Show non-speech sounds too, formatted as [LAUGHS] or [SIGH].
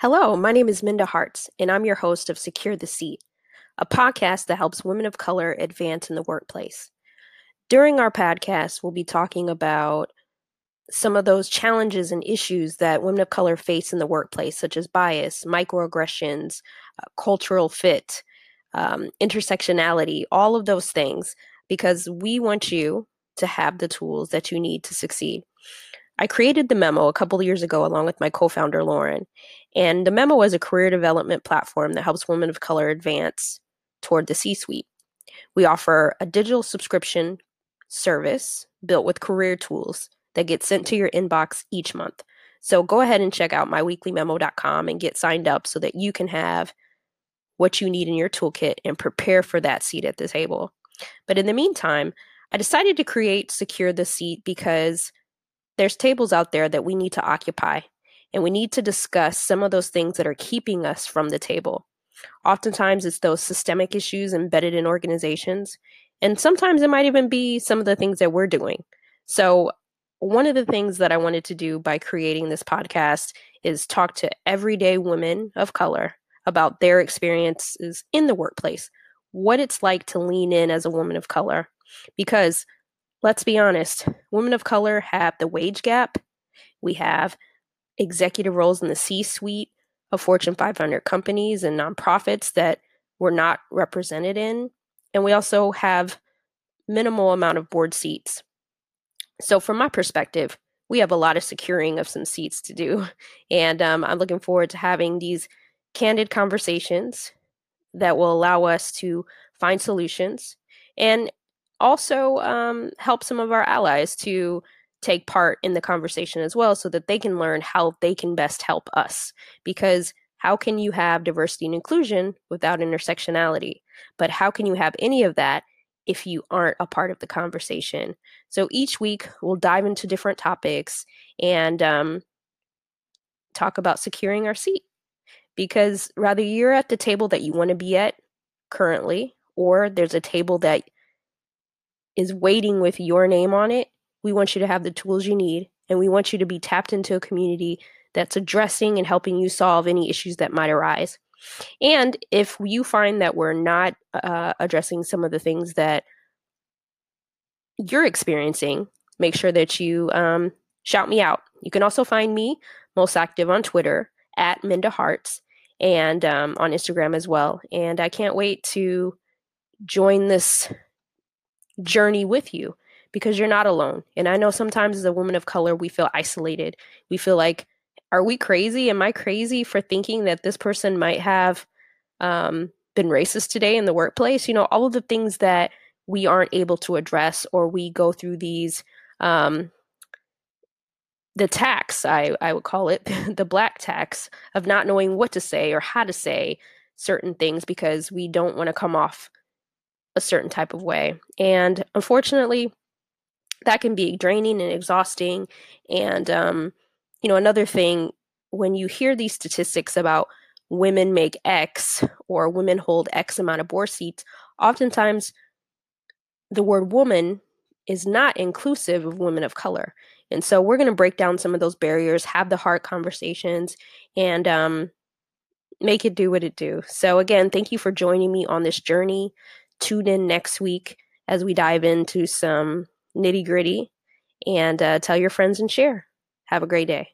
Hello, my name is Minda Harts, and I'm your host of Secure the Seat, a podcast that helps women of color advance in the workplace. During our podcast, we'll be talking about some of those challenges and issues that women of color face in the workplace, such as bias, microaggressions, uh, cultural fit, um, intersectionality, all of those things, because we want you to have the tools that you need to succeed. I created the memo a couple of years ago along with my co founder, Lauren. And the memo is a career development platform that helps women of color advance toward the C suite. We offer a digital subscription service built with career tools that get sent to your inbox each month. So go ahead and check out myweeklymemo.com and get signed up so that you can have what you need in your toolkit and prepare for that seat at the table. But in the meantime, I decided to create Secure the Seat because there's tables out there that we need to occupy, and we need to discuss some of those things that are keeping us from the table. Oftentimes, it's those systemic issues embedded in organizations, and sometimes it might even be some of the things that we're doing. So, one of the things that I wanted to do by creating this podcast is talk to everyday women of color about their experiences in the workplace, what it's like to lean in as a woman of color. Because let's be honest, women of color have the wage gap. We have executive roles in the C suite of Fortune 500 companies and nonprofits that we're not represented in. And we also have minimal amount of board seats. So from my perspective, we have a lot of securing of some seats to do. [LAUGHS] And um, I'm looking forward to having these candid conversations that will allow us to find solutions and also um, help some of our allies to take part in the conversation as well so that they can learn how they can best help us. Because how can you have diversity and inclusion without intersectionality? But how can you have any of that if you aren't a part of the conversation? So each week we'll dive into different topics and um, talk about securing our seat. Because rather you're at the table that you want to be at currently, or there's a table that is waiting with your name on it, we want you to have the tools you need and we want you to be tapped into a community that's addressing and helping you solve any issues that might arise. And if you find that we're not uh, addressing some of the things that you're experiencing, make sure that you um, shout me out. You can also find me most active on Twitter at Minda Harts and um, on Instagram as well. And I can't wait to join this journey with you because you're not alone. And I know sometimes as a woman of color, we feel isolated. We feel like, are we crazy? Am I crazy for thinking that this person might have um, been racist today in the workplace? You know, all of the things that we aren't able to address, or we go through these, um, the tax, I, I would call it, [LAUGHS] the black tax of not knowing what to say or how to say certain things because we don't want to come off a certain type of way. And unfortunately, that can be draining and exhausting. And, um, you know, another thing, when you hear these statistics about women make X or women hold X amount of board seats, oftentimes the word woman is not inclusive of women of color. And so we're going to break down some of those barriers, have the hard conversations, and um, make it do what it do. So again, thank you for joining me on this journey tune in next week as we dive into some nitty gritty and uh, tell your friends and share. Have a great day.